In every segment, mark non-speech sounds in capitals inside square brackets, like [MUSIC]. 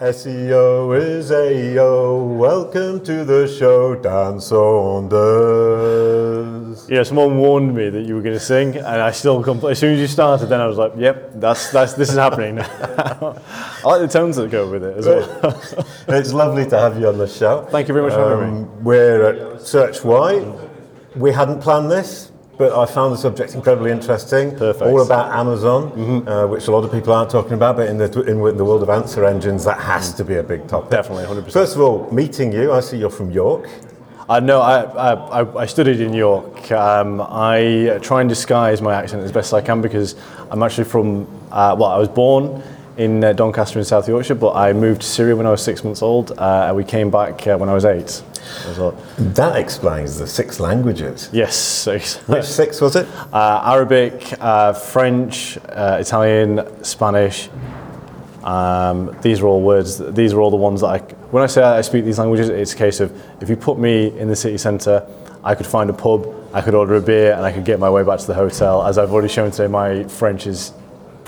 SEO is AEO. Welcome to the show, Dan Saunders. Yeah, someone warned me that you were going to sing, and I still compl- as soon as you started, then I was like, "Yep, that's that's this is happening." [LAUGHS] I like the tones that go with it as well. [LAUGHS] it's lovely to have you on the show. Thank you very much for having me. Um, We're at Search Y. We hadn't planned this, but I found the subject incredibly interesting. Perfect. Mm-hmm. All about Amazon, uh, which a lot of people aren't talking about, but in the in the world of answer engines, that has to be a big topic. Definitely, 100%. First of all, meeting you, I see you're from York. I know. I, I, I- I studied in York. Um, I try and disguise my accent as best I can because I'm actually from. Uh, well, I was born in uh, Doncaster in South Yorkshire, but I moved to Syria when I was six months old, uh, and we came back uh, when I was eight. As well. That explains the six languages. Yes, so, Which six was it? uh, Arabic, uh, French, uh, Italian, Spanish. Um, these are all words. These are all the ones that I. When I say I speak these languages, it's a case of if you put me in the city centre, I could find a pub, I could order a beer, and I could get my way back to the hotel. As I've already shown today, my French is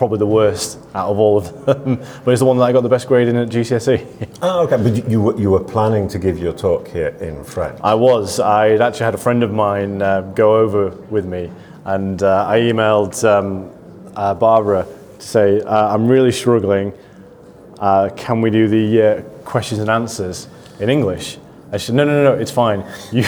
probably the worst out of all of them, [LAUGHS] but it's the one that I got the best grade in at GCSE. Oh, okay. But you- you, were- you were planning to give your talk here in French. I was. I actually had a friend of mine uh, go over with me, and uh, I emailed um, uh, Barbara to say, uh, I'm really struggling. Uh, can we do the uh, questions and answers in English? I said, no, no, no, no, it's fine. [LAUGHS] You,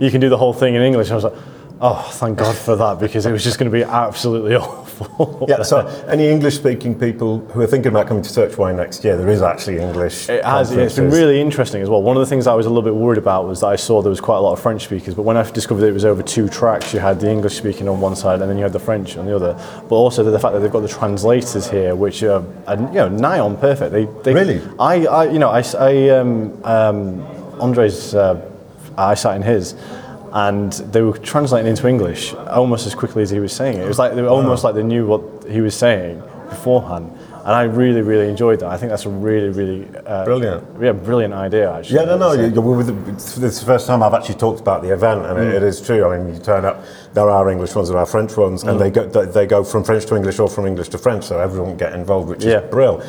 you can do the whole thing in English. I was like, oh, thank God for that, because it was just going to be absolutely [LAUGHS] awful. [LAUGHS] Yeah, so any English speaking people who are thinking about coming to Search Y next year, there is actually English. It has. yeah, It's been really interesting as well. One of the things I was a little bit worried about was that I saw there was quite a lot of French speakers, but when I discovered it was over two tracks, you had the English speaking on one side and then you had the French on the other. But also the fact that they've got the translators here, which are, are you know nigh on perfect. They, they Really? I, I you know I, I, um, um, Andre's uh, I sat in his. And they were translating into English almost as quickly as he was saying it. It was like they were almost like they knew what he was saying beforehand, and I really, really enjoyed that. I think that's a really, really uh, Brilliant. yeah, brilliant idea actually. Yeah, no, no. You, you, with the- this is the first time I've actually talked about the event, and Mm. it, it is true. I mean, you turn up, there are English ones, there are French ones, Mm. and they go they, they go from French to English or from English to French, so everyone can get involved, which Yeah. is brilliant.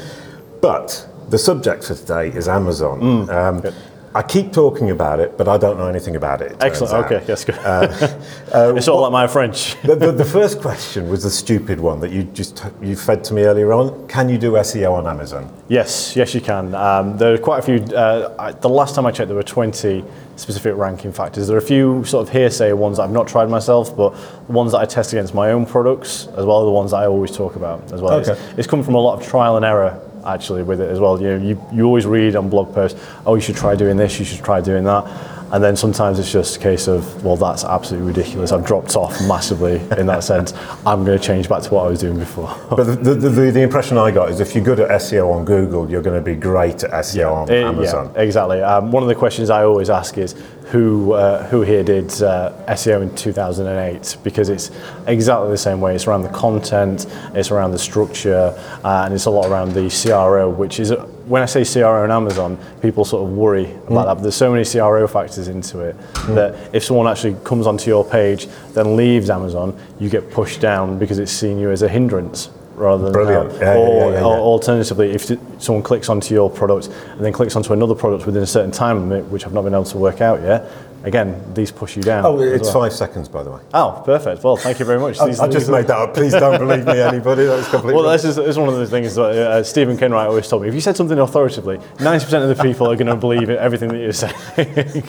But the subject for today is Amazon. Um, Mm. Good. I keep talking about it, but I don't know anything about it. it Excellent. out. Okay, yes, good. Uh, [LAUGHS] it's all like my French. [LAUGHS] The, the, the first question was the stupid one that you just you fed to me earlier on. Can you do SEO on Amazon? Yes, yes, you can. Um, there are quite a few. Uh, I, the last time I checked, there were 20 specific ranking factors. There are a few sort of hearsay ones that I've not tried myself, but the ones that I test against my own products, as well as the ones I always talk about as well. Okay. It's, it's come from a lot of trial and error actually with it as well. You, know, you you always read on blog posts, oh, you should try doing this, you should try doing that. And then sometimes it's just a case of, well, that's absolutely ridiculous. I've dropped off massively in that sense. I'm going to change back to what I was doing before. [LAUGHS] But the, the, the, the impression I got is if you're good at SEO on Google, you're going to be great at SEO on Uh, Amazon. Yeah, exactly. Um, one of the questions I always ask is who uh, who here did uh, SEO in 2008 because it's exactly the same way. It's around the content, it's around the structure, uh, and it's a lot around the CRO, which is when I say CRO on Amazon, people sort of worry about that. But there's so many CRO factors into it that if someone actually comes onto your page, then leaves Amazon, you get pushed down because it's seen you as a hindrance rather than Brilliant. yeah, or, yeah, yeah, or alternatively, if someone clicks onto your product and then clicks onto another product within a certain time limit, which I've not been able to work out yet, again, these push you down. Oh, it's well. five seconds, by the way. Oh, perfect. Well, thank you very much. [LAUGHS] I, I just made that up. Please don't believe me, anybody. That was [LAUGHS] completely. Well, this is, this is one of the things that uh, Stephen Kenwright always told me. If you said something authoritatively, 90% of the people are going to believe everything that you're saying.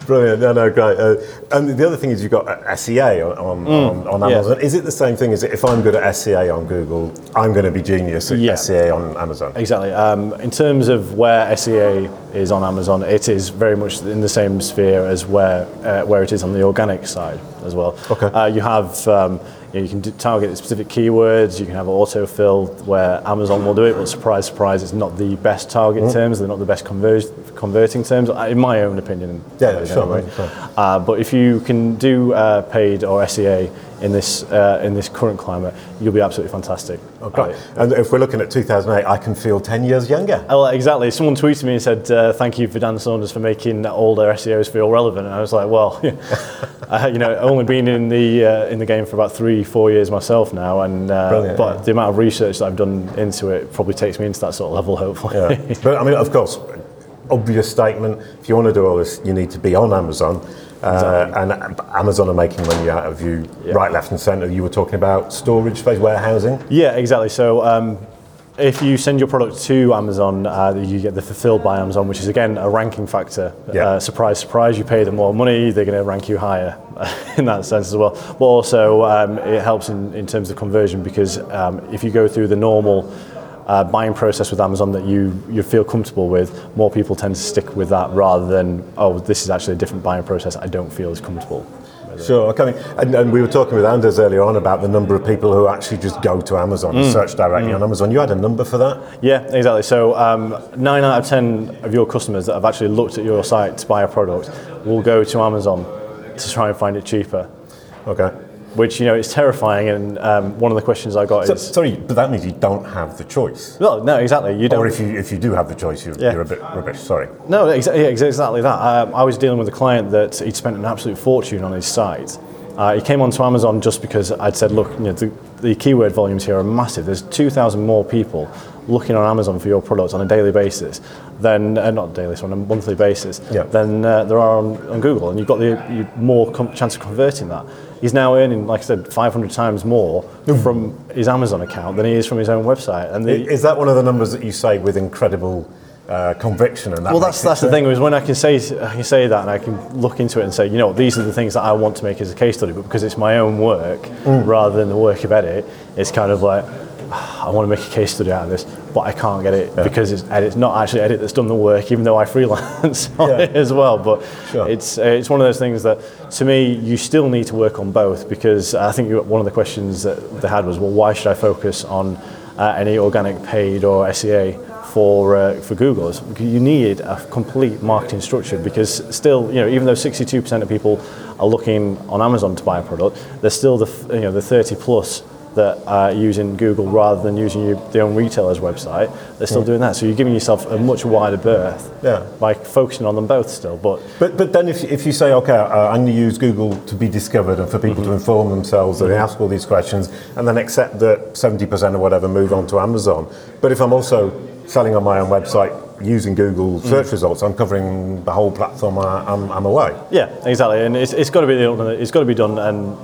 [LAUGHS] Brilliant. No, no, great. Uh, and the other thing is you've got uh, SEA on, on, on, on Mm. yeah. Amazon. Is it the same thing as if I'm good at SEA on Google, I'm going to be genius at Yeah. SEA on Amazon? Exactly. Um, in terms of where SEA is on Amazon, it is very much in the same sphere as where uh, where it is on the organic side as well. Okay. Uh, you have um, you, know, you can do, target specific keywords. You can have autofill where Amazon will do it, but surprise, surprise, it's not the best target Mm-hmm. terms. They're not the best conver- converting terms, uh, in my own opinion. Yeah, sure, anyway. sure. Uh, but if you can do uh, paid or SEA in this uh, in this current climate, you'll be absolutely fantastic. Okay. And if we're looking at 2008, I can feel 10 years younger. Oh, exactly. Someone tweeted me and said, uh, "Thank you for Dan Saunders for making older SEOs feel relevant." And I was like, "Well, [LAUGHS] uh, you know, only been in the uh, in the game for about three, four years myself now, and uh, but yeah. the amount of research that I've done into it probably takes me into that sort of level, hopefully." Yeah. [LAUGHS] but I mean, of course, obvious statement. If you want to do all this, you need to be on Amazon. Uh, and Amazon are making money out of you, right, left, and centre. You were talking about storage space, warehousing. Yeah, exactly. So um, if you send your product to Amazon, uh, you get the fulfilled by Amazon, which is again a ranking factor. Yeah. Uh, surprise, surprise, you pay them more money, they're going to rank you higher [LAUGHS] in that sense as well. But also, um, it helps in, in terms of conversion because um, if you go through the normal uh, buying process with Amazon that you, you feel comfortable with, more people tend to stick with that rather than, oh, this is actually a different buying process I don't feel as comfortable. Sure, okay. And, and we were talking with Anders earlier on about the number of people who actually just go to Amazon and search directly on Amazon. You had a number for that? Yeah, exactly. So um, nine out of ten of your customers that have actually looked at your site to buy a product will go to Amazon to try and find it cheaper. Okay. Which you know is terrifying. And um, one of the questions I got So, is, sorry, but that means you don't have the choice. well, no, exactly. You don't. Or if you if you do have the choice, you're, Yeah. you're a bit rubbish. Sorry. No, exa- yeah, exactly that. Um, I was dealing with a client that he'd spent an absolute fortune on his site. Uh, he came onto Amazon just because I'd said, look, you know, the, the keyword volumes here are massive. There's 2,000 more people looking on Amazon for your products on a daily basis than, uh, not daily, so on a monthly basis, Yeah. than uh, there are on, on Google. And you've got the you, more com- chance of converting that. He's now earning, like I said, 500 times more from his Amazon account than he is from his own website. And the, Is that one of the numbers that you say with incredible uh, conviction? And that Well, that's that's the thing is when I can say I can say that and I can look into it and say, you know, these are the things that I want to make as a case study, but because it's my own work Mm. rather than the work of edit, it's kind of like I want to make a case study out of this, but I can't get it because it's edit, not actually edit that's done the work, even though I freelance [LAUGHS] on Yeah. it as well. But Sure. it's it's one of those things that to me you still need to work on both because I think one of the questions that they had was, well, why should I focus on uh, any organic paid or SEA for uh, for Google? Because you need a complete marketing structure because still, you know, even though 62% of people are looking on Amazon to buy a product, there's still the you know the 30 plus that are using Google rather than using your, their own retailer's website. They're still doing that, so you're giving yourself a much wider berth Yeah. by focusing on them both still. But But, but then if, if you say, okay, uh, I'm going to use Google to be discovered and for people Mm-hmm. to inform themselves, and ask all these questions, and then accept that 70% or whatever move on to Amazon. But if I'm also selling on my own website using Google Mm. search results, I'm covering the whole platform, I, I'm, I'm away. Yeah, exactly, and it's, it's got to be it's got to be done. And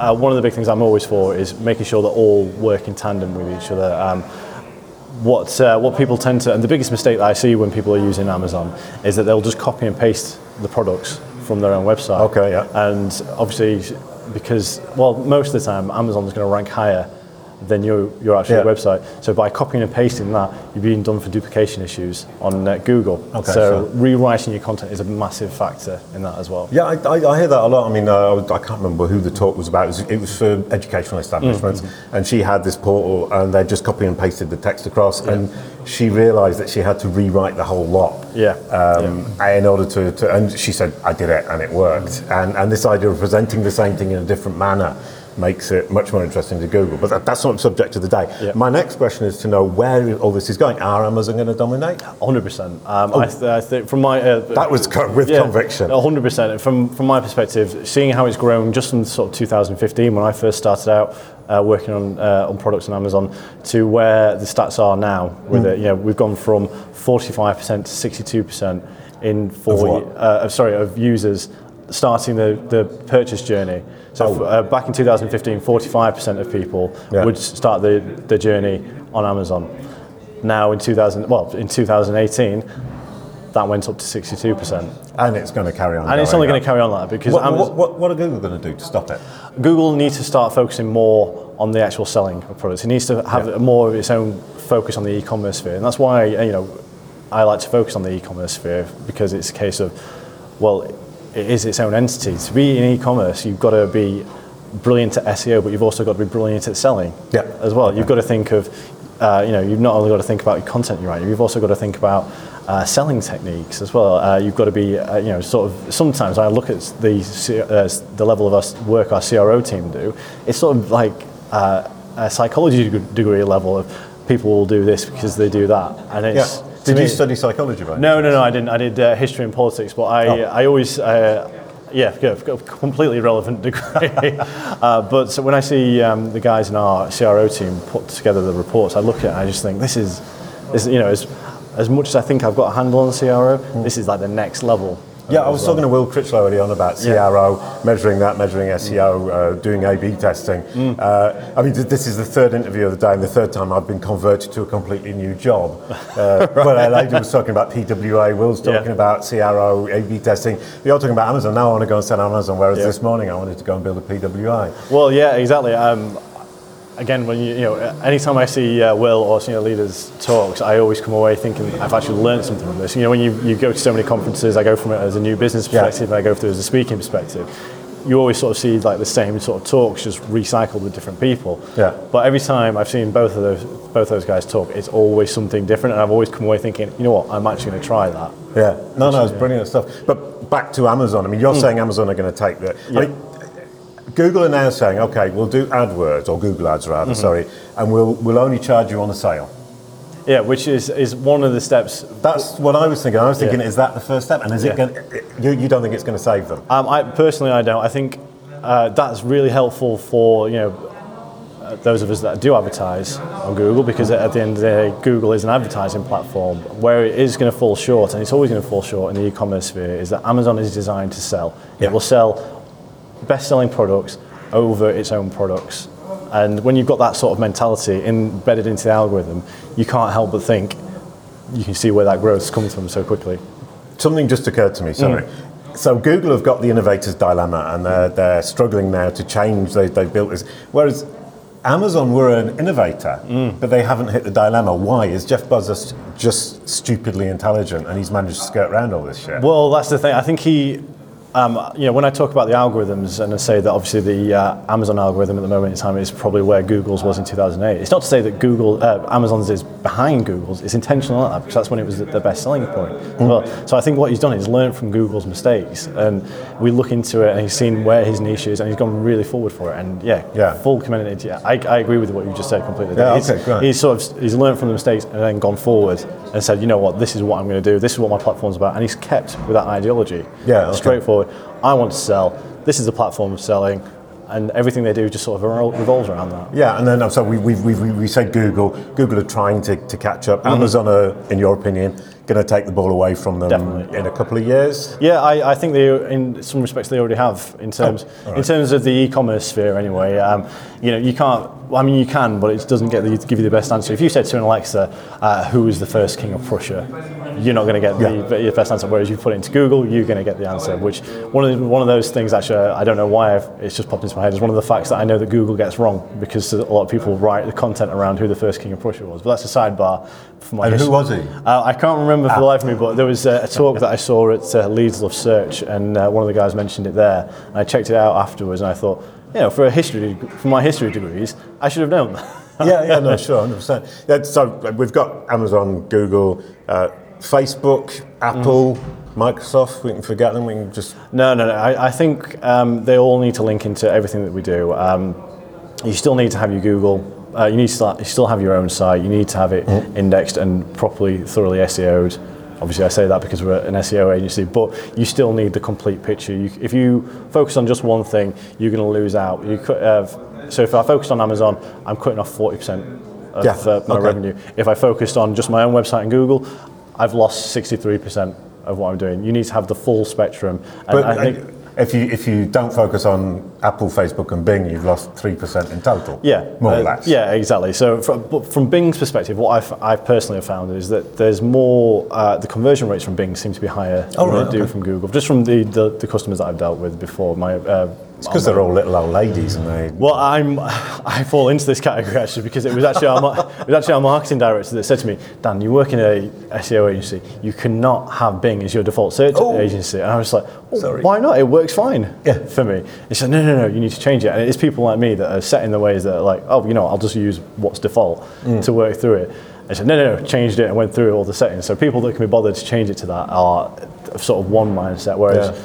uh, one of the big things I'm always for is making sure that all work in tandem with each other. Um, what uh, what people tend to, and the biggest mistake that I see when people are using Amazon is that they'll just copy and paste the products from their own website. Okay, yeah. And obviously, because well, most of the time Amazon's going to rank higher than your your actual Yeah. website. So by copying and pasting that, you're being done for duplication issues on uh, Google. Okay, so rewriting your content is a massive factor in that as well. Yeah, I, I, I hear that a lot. I mean, uh, I I can't remember who the talk was about. It was, it was for educational establishments, and she had this portal, and they just copy and pasted the text across, and she realised that she had to rewrite the whole lot. Yeah, Um, In order to, to, and she said, I did it, and it worked. And, and this idea of presenting the same thing in a different manner makes it much more interesting to Google. But that, that's not the subject of the day. Yeah. My next question is to know where all this is going. Are Amazon going to dominate? Hundred percent. Um, I, th- I think from my uh, That was co- with conviction. hundred percent. From from my perspective, seeing how it's grown just from sort of 2015 when I first started out uh, working on uh, on products on Amazon to where the stats are now. With Hmm. it, you know, we've gone from 45 percent to 62 percent in four. what? uh, sorry, of users starting the, the purchase journey. So Oh. f- uh, back in 2015, 45% of people Yeah. would start the, the journey on Amazon. Now in 2000, well, in 2018, that went up to 62%. And it's going to carry on. And it's only going to carry on like that because What, Amazon, what, what, what are Google going to do to stop it? Google needs to start focusing more on the actual selling of products. It needs to have Yeah. more of its own focus on the e-commerce sphere, and that's why you know I like to focus on the e-commerce sphere because it's a case of well, it is its own entity. To be in e-commerce, you've got to be brilliant at SEO, but you've also got to be brilliant at selling Yeah. as well. You've got to think of uh, you know, you've not only got to think about your content you're writing, you've also got to think about uh, selling techniques as well. Uh, you've got to be, uh, you know, sort of. Sometimes I look at the C- uh, the level of us work our CRO team do. It's sort of like uh, a psychology degree level of people will do this because they do that, and it's. to Did you me- study psychology, right? no, no, no. I didn't. I did uh, history and politics, but I, Oh. I always, uh, yeah, completely relevant [LAUGHS] degree. uh, but so when I see um, the guys in our CRO team put together the reports, I look at it and I just think this is, this, you know, as, as much as I think I've got a handle on CRO, this is like the next level. Yeah, I was talking to Will Critchlow early on about CRO, measuring that, measuring SEO, uh, doing A/B testing. Uh, I mean, th- this is the third interview of the day, and the third time I've been converted to a completely new job. [LAUGHS] Uh, But a lady was talking about PWA, Will's talking Yeah. about CRO, A/B testing. You're talking about Amazon. Now I want to go and sell Amazon. Whereas Yeah. this morning I wanted to go and build a PWA. Well, yeah, exactly. Um, again, when you, you know, anytime I see uh, Will or senior leaders talks, I always come away thinking I've actually learned something from this. You know, when you, you go to so many conferences, I go from it as a new business Yeah. perspective, and I go through it as a speaking perspective. You always sort of see like the same sort of talks, just recycled with different people. Yeah. But every time I've seen both of those both those guys talk, it's always something different, and I've always come away thinking, you know what, I'm actually going to try that. Yeah, no, no, it's brilliant stuff. But back to Amazon. I mean, you're saying Amazon are going to take the. I mean, Google are now saying, okay, we'll do AdWords or Google Ads rather, sorry, and we'll we'll only charge you on the sale. Yeah, which is is one of the steps That's what I was thinking. I was thinking, Yeah. is that the first step? And is it going? You, you don't think it's going to save them? Um, I personally, I don't. I think uh, that's really helpful for you know uh, those of us that do advertise on Google because at the end of the day, Google is an advertising platform. Where it is going to fall short, and it's always going to fall short in the e-commerce sphere, is that Amazon is designed to sell. Yeah. It will sell best-selling products over its own products. And when you've got that sort of mentality embedded into the algorithm, you can't help but think you can see where that growth is coming from so quickly. Something just occurred to me. Sorry. Mm. So Google have got the innovator's dilemma, and they're, they're struggling now to change. They they built this, whereas. Amazon were an innovator, mm. but they haven't hit the dilemma. Why? Is Jeff Bezos just stupidly intelligent and he's managed to skirt around all this shit? Well, that's the thing. I think he, um, you know, when I talk about the algorithms and I say that obviously the uh, Amazon algorithm at the moment in time is probably where Google's was in 2008. It's not to say that Google, uh, Amazon's is behind Google's. It's intentional that because that's when it was the, the best selling point. as Well, so I think what he's done is learned from Google's mistakes, and we look into it and he's seen where his niche is, and he's gone really forward for it. And yeah, Yeah. full commitment. Yeah, I, I agree with what you just said completely. Yeah, okay, great. He's sort of he's learned from the mistakes and then gone forward and said, you know what, this is what I'm going to do. This is what my platform's about, and he's kept with that ideology. Yeah, okay. straightforward. I want to sell. This is the platform of selling, and everything they do just sort of revolves around that. Yeah, and then so we we, we, we we said Google. Google are trying to, to catch up. Mm-hmm. Amazon are, in your opinion, going to take the ball away from them Definitely. in a couple of years. Yeah, I, I think they, in some respects, they already have in terms Oh, right. in terms of the e-commerce sphere. Anyway, um, you know, you can't. I mean, you can, but it doesn't get the, give you the best answer. If you said to an Alexa, uh, "Who was the first king of Prussia?" You're not going to get the, the best answer. Whereas you put it into Google, you're going to get the answer. Which one of the, one of those things actually, I don't know why I've, it's just popped into my head. Is one of the facts that I know that Google gets wrong because a lot of people write the content around who the first king of Prussia was. But that's a sidebar. For my And who was he? Uh, I can't remember for the life of me, but there was a, a talk that I saw at uh, Leeds Love Search, and uh, one of the guys mentioned it there. And I checked it out afterwards, and I thought, you know, for a history, for my history degrees, I should have known. [LAUGHS] yeah, yeah, no, sure, hundred percent. Yeah, so uh, we've got Amazon, Google, uh, Facebook, Apple, Microsoft. We can forget them. We can just no, no, no. I, I think um, they all need to link into everything that we do. Um, you still need to have your Google. Uh, you need to start, you still have your own site. You need to have it indexed and properly, thoroughly SEO'd. Obviously, I say that because we're an SEO agency, but you still need the complete picture. You, if you focus on just one thing, you're going to lose out. You could have, so if I focused on Amazon, I'm cutting off 40% of Yeah, uh, my okay. revenue. If I focused on just my own website and Google, I've lost 63% of what I'm doing. You need to have the full spectrum. And But I think, uh, if you if you don't focus on Apple, Facebook, and Bing, you've lost three percent in total. Yeah, more or uh, less. Yeah, exactly. So from, from Bing's perspective, what I've, I personally have found is that there's more, uh, the conversion rates from Bing seem to be higher Oh, than right, they do okay. from Google. Just from the, the, the customers that I've dealt with before, my uh, because they're all little old ladies and they. Well, I'm [LAUGHS] I fall into this category actually because it was actually our, it was actually our marketing director that said to me, Dan, you work in a SEO agency, you cannot have Bing as your default search Oh. agency. And I was like, "Oh, Sorry. why not? It works fine Yeah. for me. He said, no, no, no, you need to change it. And it's people like me that are set in the ways that are like, oh, you know, I'll just use what's default Mm. to work through it. I said, no, no, no, changed it and went through all the settings. So people that can be bothered to change it to that are sort of one mindset, whereas Yeah.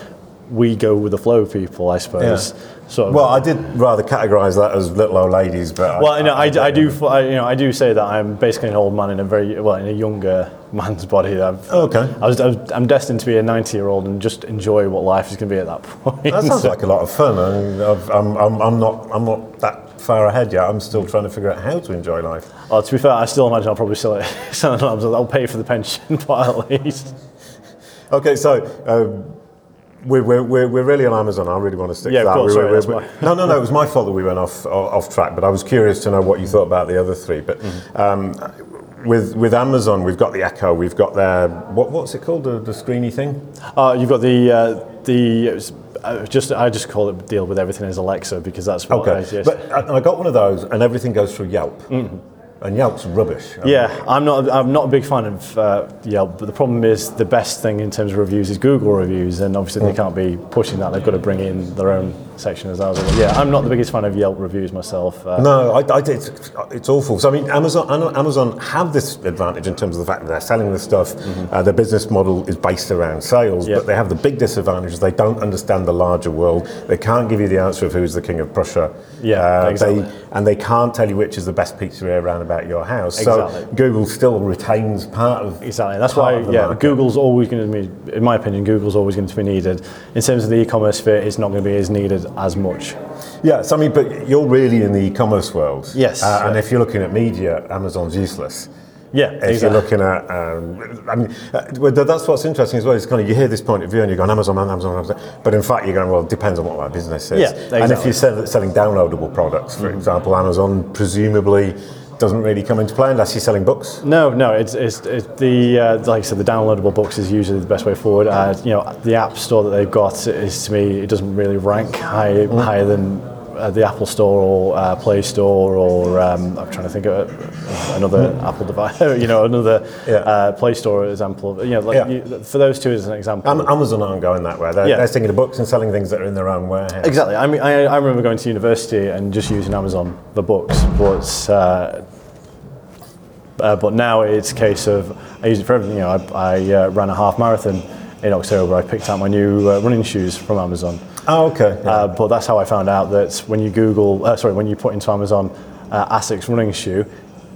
We go with the flow people, I suppose. Sort of Well, I did rather categorise that as little old ladies, but Well, you know, I, I, don't do. I, you know, I do say that I'm basically an old man in a very well in a younger [LAUGHS] man's body. I've, Okay. I was, I I'm destined to be a 90 year old and just enjoy what life is going to be at that [LAUGHS] point. That sounds like a lot of fun. I mean, I've, I'm, I'm, I'm not, I'm not that far ahead yet. I'm still trying to figure out how to enjoy life. Well, to be fair, I still imagine I'll probably sell it. Sell [LAUGHS] it I'll pay for the pension part at least. Okay, so um, we're, we're, we're, we're really on Amazon. I really want to stick Yeah, to of that. course, We sorry, we- my- no, no, no. It was my fault that we went off off track. But I was curious to know what you thought about the other three. But Mm-hmm. um, with with Amazon, we've got the Echo. We've got their what, what's it called? The, the screeny thing. Uh, you've got the uh, the. was, uh, just I just call it deal with everything as Alexa because that's what. Okay, I, yes. but I, I got one of those, and everything goes through Yelp. And Yelp's rubbish. I mean, Yeah, I'm not. I'm not a big fan of uh, Yelp, but the problem is the best thing in terms of reviews is Google reviews, and obviously Mm. they can't be pushing that. They've got to bring in their own section as well. So, yeah, I'm not the biggest fan of Yelp reviews myself. Uh, No, I, I did. It's awful. So I mean, Amazon, Amazon have this advantage in terms of the fact that they're selling this stuff. Uh, their business model is based around sales, Yep. but they have the big disadvantage: is they don't understand the larger world. They can't give you the answer of who's the king of Prussia. Yeah, exactly. They, and they can't tell you which is the best pizzeria around about your house. Exactly. So Google still retains part of Exactly. That's why, yeah, market. Google's always going to be, in my opinion, Google's always going to be needed. In terms of the e-commerce sphere, it's not going to be as needed as much. Yeah, so I mean, but you're really in the e-commerce world. Yes, Uh, And if you're looking at media, Amazon's useless. Yeah, If exactly. you're looking at, um, I mean, uh, well, that's what's interesting as well. Is kind of you hear this point of view and you're going Amazon, Amazon, Amazon, but in fact you're going well. It depends on what my business is. Yeah, And if you're sell- selling downloadable products, for example, Amazon presumably doesn't really come into play unless you're selling books. No, no, it's, it's, it's the uh, like I said, the downloadable books is usually the best way forward. Uh, you know, the app store that they've got is to me it doesn't really rank high, higher than uh, the Apple Store or uh, Play Store or um, I'm trying to think of another Apple device. [LAUGHS] You know, another Yeah. uh, Play Store example. You know, like Yeah. you, for those two as an example. Am- Amazon aren't going that way. They're, Yeah. they're sticking to books and selling things that are in their own warehouse. Exactly. I mean, I, I remember going to university and just using Amazon for books, but uh, uh, but now it's a case of I use it for everything. You know, I, I uh, ran a half marathon in October. I picked out my new uh, running shoes from Amazon. Oh, okay. Yeah. Uh, but that's how I found out that when you Google, uh, sorry, when you put into Amazon uh, Asics running shoe,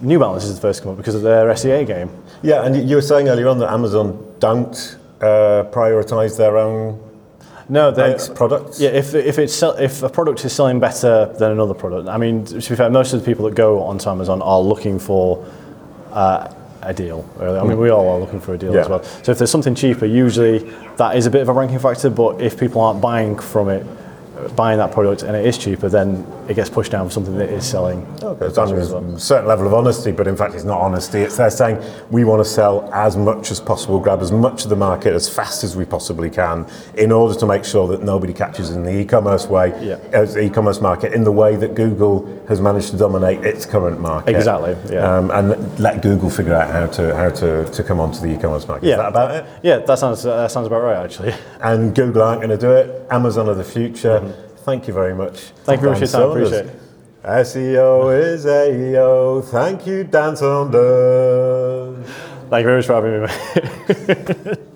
New Balance is the first to come up because of their SEA game. yeah, and you- were saying earlier on that Amazon don't uh, prioritize their own No, they products. Yeah, if, if, it's sell, if a product is selling better than another product, I mean, to be fair, most of the people that go onto Amazon are looking for uh, a deal. Really. I mean, we all are looking for a deal Yeah. as well. So if there's something cheaper, usually that is a bit of a ranking factor. But if people aren't buying from it, buying that product, and it is cheaper, then it gets pushed down for something that is selling. Okay, so there's a certain level of honesty, but in fact, it's not honesty. It's they're saying we want to sell as much as possible, grab as much of the market as fast as we possibly can, in order to make sure that nobody catches in the e-commerce way, Yeah. as e-commerce market, in the way that Google has managed to dominate its current market. Exactly, yeah. Um, and let Google figure out how to how to, to come onto the e-commerce market. Yeah. Is that about it? Yeah, that sounds that sounds about right actually. [LAUGHS] And Google aren't going to do it. Amazon are the future. Thank you very much. Thank you very much for your time. Appreciate Saunders. SEO is AEO. Thank you, Dan Saunders. Thank you very much for having me. [LAUGHS]